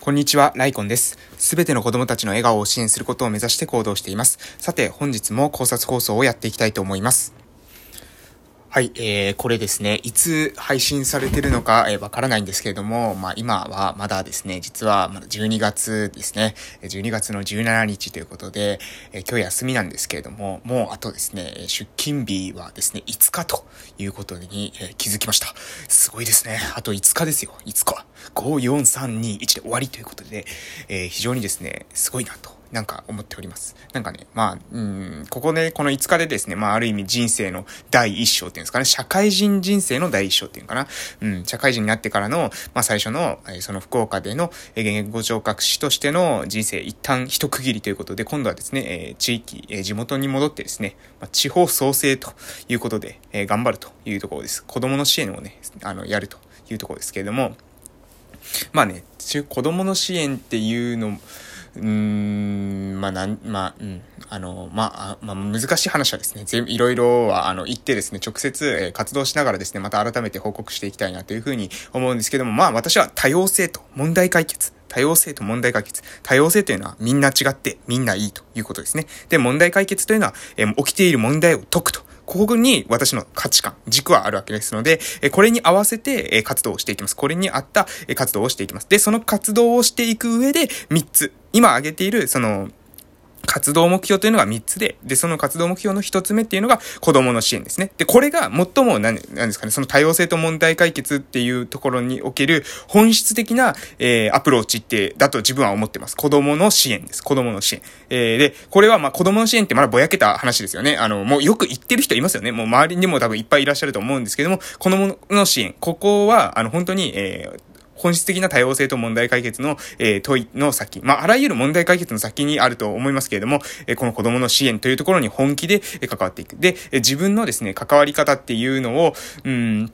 こんにちは、ライコンです。すべての子供たちの笑顔を支援することを目指して行動しています。さて、本日も考察放送をやっていきたいと思います。はい、えー、これですね、いつ配信されてるのか、えー、わからないんですけれども、まあ今はまだですね、実はまだ12月ですね、12月の17日ということで、えー、今日休みなんですけれども、もうあとですね、出勤日はですね、5日ということに、えー、気づきました。すごいですね。あと5日ですよ、5日。5、4、3、2、1で終わりということで、えー、非常にですね、すごいなと。なんか思っております。なんかね、まあ、うん、ここで、この5日でですね、まあ、ある意味人生の第一章っていうんですかね、社会人人生の第一章っていうのかな、うん、社会人になってからの、まあ、最初の、えその福岡での、え言語聴覚士としての人生一旦一区切りということで、今度はですね、え地域、え地元に戻ってですね、まあ、地方創生ということで、え頑張るというところです。子供の支援をね、あの、やるというところですけれども、まあね、子供の支援っていうのうーん、まあ、なん、まあ、うん、あの、まあ、まあ、難しい話はですね、全いろいろは、あの、言ってですね、直接、えー、活動しながらですね、また改めて報告していきたいなというふうに思うんですけども、まあ、私は多様性と問題解決。多様性と問題解決。多様性というのはみんな違ってみんないいということですね。で、問題解決というのは、えー、起きている問題を解くと。ここに私の価値観、軸はあるわけですので、これに合わせて活動をしていきます。これに合った活動をしていきます。で、その活動をしていく上で3つ、今挙げている、その、活動目標というのが3つで、で、その活動目標の1つ目っていうのが子供の支援ですね。で、これが最も何、何ですかね、その多様性と問題解決っていうところにおける本質的な、えー、アプローチって、だと自分は思ってます。子供の支援です。子供の支援。えー、で、これはまあ子供の支援ってまだぼやけた話ですよね。あの、もうよく言ってる人いますよね。もう周りにも多分いっぱいいらっしゃると思うんですけども、子供の支援。ここは、あの、本当に、えー、本質的な多様性と問題解決の、えー、問いの先、まあ、あらゆる問題解決の先にあると思いますけれども、えー、この子供の支援というところに本気で関わっていく。で、自分のですね、関わり方っていうのを、うん、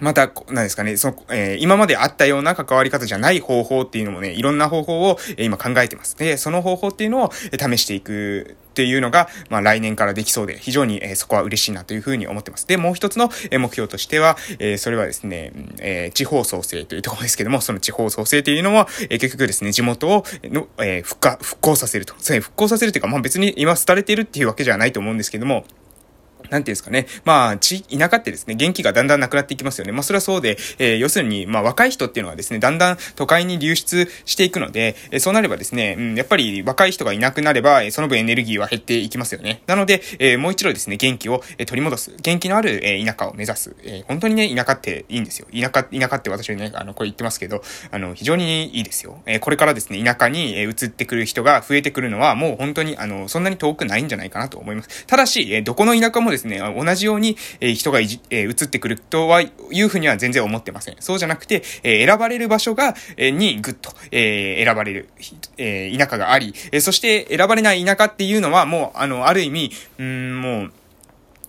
また、何ですかね、その、えー、今まであったような関わり方じゃない方法っていうのもね、いろんな方法を、えー、今考えてます。で、その方法っていうのを、えー、試していくっていうのが、まあ来年からできそうで、非常に、えー、そこは嬉しいなというふうに思ってます。で、もう一つの、えー、目標としては、えー、それはですね、えー、地方創生というところですけども、その地方創生というのは、えー、結局ですね、地元を、の、えー、復活、復興させると。復興させるというか、まあ別に今廃れてるっていうわけじゃないと思うんですけども、なんていうんですかね。まあ、地、田舎ってですね、元気がだんだんなくなっていきますよね。まあ、それはそうで、えー、要するに、まあ、若い人っていうのはですね、だんだん都会に流出していくので、えー、そうなればですね、うん、やっぱり若い人がいなくなれば、えー、その分エネルギーは減っていきますよね。なので、えー、もう一度ですね、元気を、えー、取り戻す。元気のある、えー、田舎を目指す。えー、本当にね、田舎っていいんですよ。田舎、田舎って私はね、あの、これ言ってますけど、あの、非常にいいですよ。えー、これからですね、田舎に、えー、移ってくる人が増えてくるのは、もう本当に、あの、そんなに遠くないんじゃないかなと思います。ただし、えー、どこの田舎もですね、同じように、え人がいじ、え移ってくるとは、いうふうには全然思ってません。そうじゃなくて、え選ばれる場所が、えにぐっと、え選ばれる、え田舎があり、えそして選ばれない田舎っていうのはもう、あの、ある意味、うん、もう、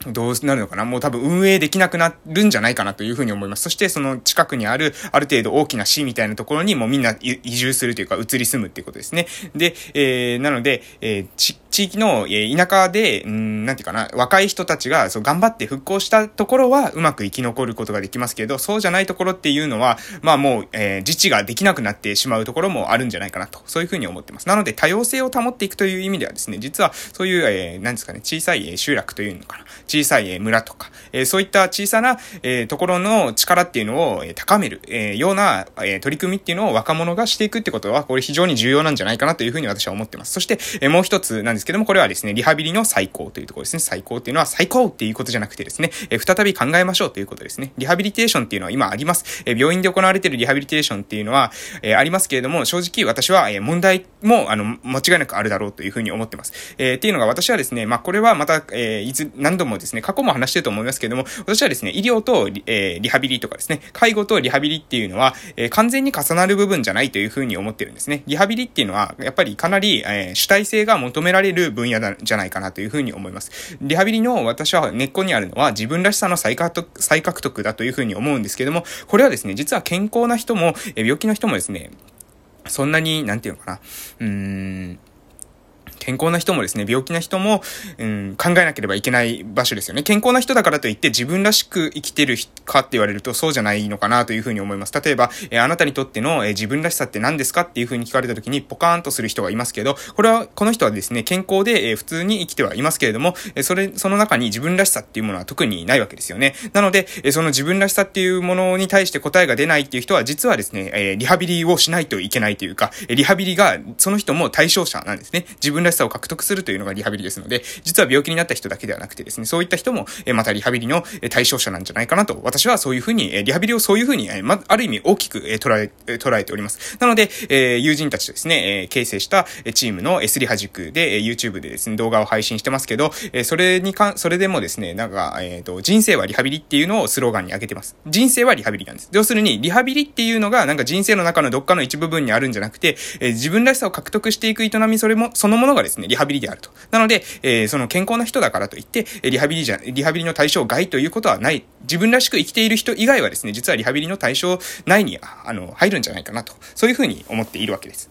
どうなるのかな？もう多分運営できなくなるんじゃないかなというふうに思います。そしてその近くにあるある程度大きな市みたいなところにもみんな移住するというか移り住むっていうことですね。で、えー、なので、えー、地域の、田舎で、うん、なんていうかな、若い人たちがそう頑張って復興したところはうまく生き残ることができますけど、そうじゃないところっていうのは、まあもう、えー、自治ができなくなってしまうところもあるんじゃないかなと、そういうふうに思ってます。なので多様性を保っていくという意味ではですね、実はそういう、えー、なんですかね、小さい集落というのかな。小さい村とか、えそういった小さな、えところの力っていうのを高める、えような、え取り組みっていうのを若者がしていくってことは、これ非常に重要なんじゃないかなというふうに私は思ってます。そして、えもう一つなんですですけども、これはですね、リハビリの最高というところですね。最高っていうのは最高っていうことじゃなくてですね、え再び考えましょうということですね。リハビリテーションっていうのは今あります。え病院で行われているリハビリテーションっていうのは、えありますけれども、正直私は、え問題も、あの、間違いなくあるだろうというふうに思ってます。えっていうのが私はですね、まあ、これはまた、えいつ、何度もですね、過去も話してると思いますけれども、私はですね、医療と、えー、リハビリとかですね、介護とリハビリっていうのは、えー、完全に重なる部分じゃないというふうに思ってるんですね。リハビリっていうのは、やっぱりかなり、えー、主体性が求められる分野じゃないかなというふうに思います。リハビリの私は根っこにあるのは自分らしさの再獲得再獲得だというふうに思うんですけども、これはですね、実は健康な人も、病気の人もですね、そんなに、なんていうのかな、うーん、健康な人もですね、病気な人も、うん、考えなければいけない場所ですよね。健康な人だからといって自分らしく生きてるかって言われるとそうじゃないのかなというふうに思います。例えば、えー、あなたにとっての、えー、自分らしさって何ですか？っていうふうに聞かれた時にポカーンとする人がいますけど、これは、この人はですね、健康で、えー、普通に生きてはいますけれども、え、それ、その中に自分らしさっていうものは特にないわけですよね。なので、え、その自分らしさっていうものに対して答えが出ないっていう人は実はですね、え、リハビリをしないといけないというか、リハビリが、その人も対象者なんですね。自分らしさを獲得するというのがリハビリですので、実は病気になった人だけではなくてですね、そういった人も、えまたリハビリの対象者なんじゃないかなと、私はそういうふうに、えリハビリをそういうふうに、えま、ある意味大きく、え捉え、捉えております。なので、え友人たちとですね、え形成したチームの S リハ塾で、え YouTube でですね、動画を配信してますけど、えそれにかん、それでもですね、なんか、えっ、ー、と、人生はリハビリっていうのをスローガンに挙げてます。人生はリハビリなんです。要するに、リハビリっていうのが、なんか人生の中のどっかの一部分にあるんじゃなくて、え、自分らしさを獲得していく営み、それも、そのものがですね、リハビリであると。なので、えー、その健康な人だからといって、リハビリじゃ、リハビリの対象外ということはない。自分らしく生きている人以外はですね、実はリハビリの対象内に、あの、入るんじゃないかなと。そういうふうに思っているわけです。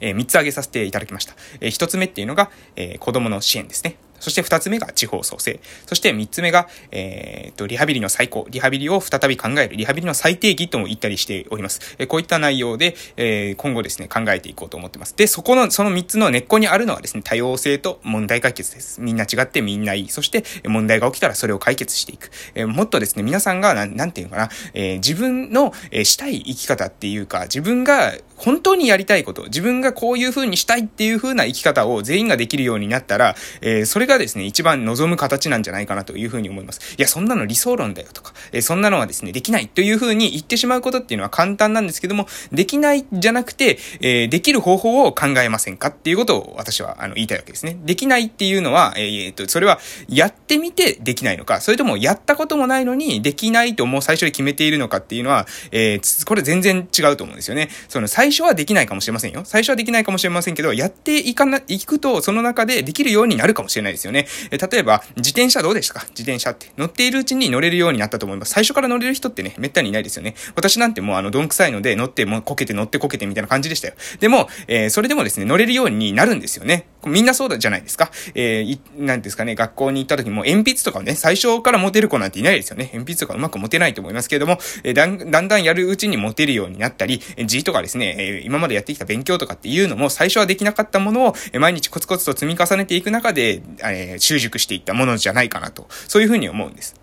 えー、3つ挙げさせていただきました。えー、1つ目っていうのが、えー、子供の支援ですね。そして二つ目が地方創生。そして三つ目が、えー、っと、リハビリの最高。リハビリを再び考える。リハビリの最低義とも言ったりしております。え、こういった内容で、えー、今後ですね、考えていこうと思ってます。で、そこの、その三つの根っこにあるのはですね、多様性と問題解決です。みんな違ってみんないい。そして、問題が起きたらそれを解決していく。えー、もっとですね、皆さんが、なん、なんていうのかな、えー、自分の、えー、したい生き方っていうか、自分が本当にやりたいこと、自分がこういう風にしたいっていう風な生き方を全員ができるようになったら、えー、それがですね、一番望む形なんじゃないかなという風に思います。いや、そんなの理想論だよとか、えー、そんなのはですね、できないという風に言ってしまうことっていうのは簡単なんですけども、できないじゃなくて、えー、できる方法を考えませんかっていうことを私はあの言いたいわけですね。できないっていうのは、えー、っと、それはやってみてできないのか、それともやったこともないのにできないともう最初に決めているのかっていうのは、え、これ全然違うと思うんですよね。その最最初はできないかもしれませんよ。最初はできないかもしれませんけど、やっていかな、いくと、その中でできるようになるかもしれないですよね。え例えば、自転車どうでしたか？自転車って。乗っているうちに乗れるようになったと思います。最初から乗れる人ってね、めったにいないですよね。私なんてもうあの、どんくさいので、乗ってもうこけて乗ってこけてみたいな感じでしたよ。でも、えー、それでもですね、乗れるようになるんですよね。みんなそうだじゃないですか？えー、なんですかね、学校に行った時も鉛筆とかをね、最初から持てる子なんていないですよね。鉛筆とかうまく持てないと思いますけれども、えー、だん、だんだんやるうちに持てるようになったり、字とかですね、えー、今までやってきた勉強とかっていうのも、最初はできなかったものを、毎日コツコツと積み重ねていく中で、えー、習熟していったものじゃないかなと、そういうふうに思うんです。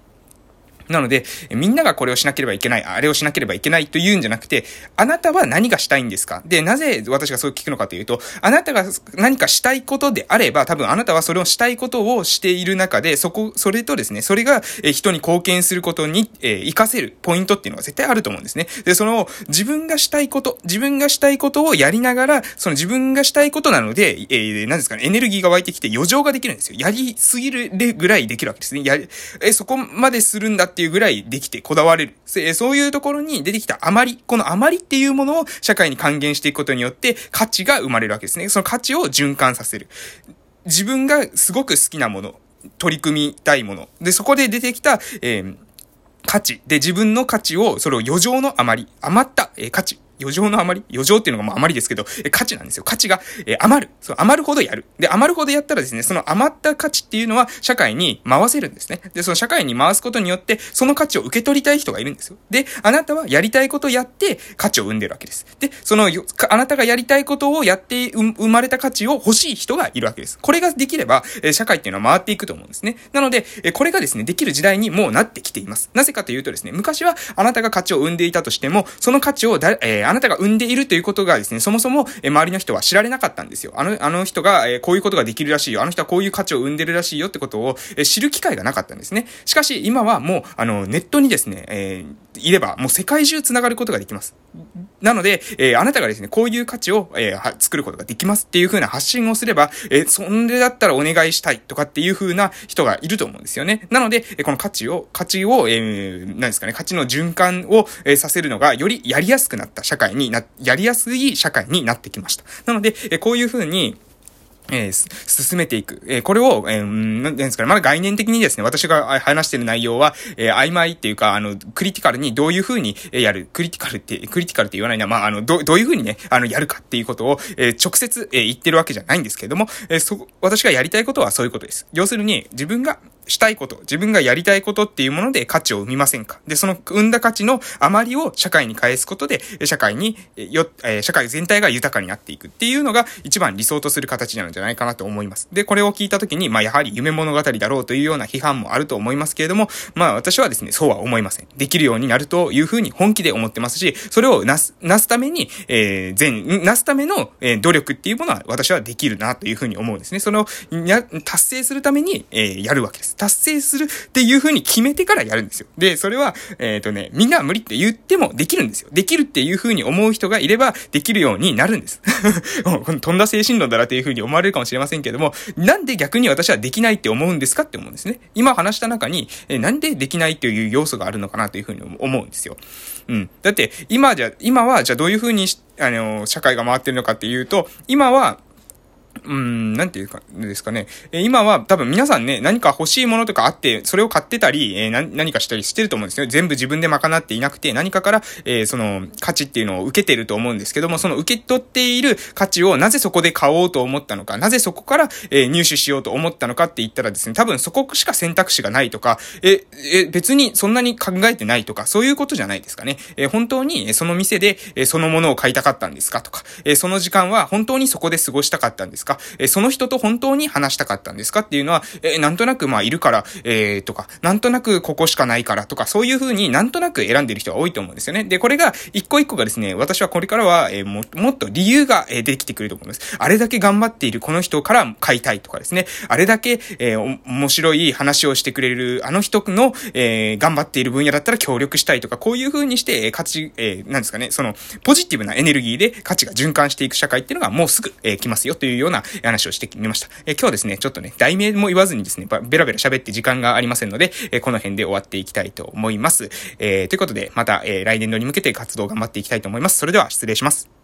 なので、みんながこれをしなければいけない、あれをしなければいけないというんじゃなくて、あなたは何がしたいんですか？で、なぜ私がそう聞くのかというと、あなたが何かしたいことであれば、多分あなたはそれをしたいことをしている中で、そこ、それとですね、それが人に貢献することに、えー、活かせるポイントっていうのが絶対あると思うんですね。で、その、自分がしたいこと、自分がしたいことをやりながら、その自分がしたいことなので、えー、何ですかね、エネルギーが湧いてきて余剰ができるんですよ。やりすぎるぐらいできるわけですね。やり、えそこまでするんだっていうぐらいできてこだわれる。そういうところに出てきた余り、この余りっていうものを社会に還元していくことによって価値が生まれるわけですね。その価値を循環させる。自分がすごく好きなもの、取り組みたいもの。で、そこで出てきた、えー、価値。で、自分の価値を、それを余剰の余り、余った、えー、価値余剰の余り余剰っていうのがまあ余りですけど、え価値なんですよ。価値が、え余る。そう、余るほどやる。で、余るほどやったらですね、その余った価値っていうのは社会に回せるんですね。で、その社会に回すことによって、その価値を受け取りたい人がいるんですよ。で、あなたはやりたいことをやって価値を生んでるわけです。で、その、あなたがやりたいことをやって生まれた価値を欲しい人がいるわけです。これができれば、え社会っていうのは回っていくと思うんですね。なので、えこれがですね、できる時代にもうなってきています。なぜかというとですね、昔はあなたが価値を生んでいたとしても、その価値をだ、えー、あなたが産んでいるということがですね、そもそも、え周りの人は知られなかったんですよ。あの、あの人が、えこういうことができるらしいよ。あの人はこういう価値を生んでるらしいよってことを、え知る機会がなかったんですね。しかし、今はもう、あの、ネットにですね、えー、いれば、もう世界中繋がることができます。なので、えー、あなたがですね、こういう価値を、えー、作ることができますっていう風な発信をすれば、えー、そんでだったらお願いしたいとかっていう風な人がいると思うんですよね。なので、えこの価値を、価値を、えー、何ですかね、価値の循環を、えー、させるのが、よりやりやすくなった社会にな、やりやすい社会になってきました。なので、えこういう風に、えー、進めていく。えー、これを、えー、なんですかね、まだ概念的にですね、私が話してる内容は、えー、曖昧っていうか、あの、クリティカルにどういう風にやる、クリティカルって、クリティカルって言わないな、まあ、あの、ど、どういう風にね、あの、やるかっていうことを、えー、直接、えー、言ってるわけじゃないんですけれども、えー、そ、私がやりたいことはそういうことです。要するに、自分がしたいこと、自分がやりたいことっていうもので価値を生みませんか？で、その生んだ価値の余りを社会に返すことで、社会に、よ、え、社会全体が豊かになっていくっていうのが一番理想とする形なんじゃないかなと思います。で、これを聞いたときに、まあやはり夢物語だろうというような批判もあると思いますけれども、まあ私はですね、そうは思いません。できるようになるというふうに本気で思ってますし、それをなす、なすために、えー、全、なすための、え、努力っていうものは私はできるなというふうに思うんですね。その、や、達成するために、えー、やるわけです。達成するっていう風に決めてからやるんですよ。で、それは、えっ、ー、とね、みんなは無理って言ってもできるんですよ。できるっていう風に思う人がいれば、できるようになるんです。飛んだ精神論だなっていう風に思われるかもしれませんけども、なんで逆に私はできないって思うんですかって思うんですね。今話した中に、えなんでできないっていう要素があるのかなという風に思うんですよ。うん。だって、今じゃ、今は、じゃあどういう風にあの、社会が回ってるのかっていうと、今は、うん、なんていうか、ですかね。え今は多分皆さんね、何か欲しいものとかあって、それを買ってたり、えー、何かしたりしてると思うんですよ。全部自分で賄っていなくて、何かから、えー、その、価値っていうのを受けてると思うんですけども、その受け取っている価値をなぜそこで買おうと思ったのか、なぜそこから、え、入手しようと思ったのかって言ったらですね、多分そこしか選択肢がないとか、え、え、別にそんなに考えてないとか、そういうことじゃないですかね。え本当に、その店で、えそのものを買いたかったんですかとか、えその時間は本当にそこで過ごしたかったんですかえその人と本当に話したかったんですか？っていうのは、えなんとなくまあいるから、えー、とか、なんとなくここしかないからとか、そういう風になんとなく選んでる人が多いと思うんですよね。で、これが一個一個がですね、私はこれからは、えー、も、もっと理由が、えー、できてくると思います。あれだけ頑張っているこの人から買いたいとかですね、あれだけ、えー、面白い話をしてくれるあの人の、えー、頑張っている分野だったら協力したいとか、こういう風にして、えー、価値、えー、なんですかね、その、ポジティブなエネルギーで価値が循環していく社会っていうのがもうすぐ、えー、来ますよというようなな話をしてみました。え、今日はですね、ちょっとね、題名も言わずにですね、ベラベラ喋って時間がありませんので、え、この辺で終わっていきたいと思います。えー、ということで、また、え、来年度に向けて活動頑張っていきたいと思います。それでは失礼します。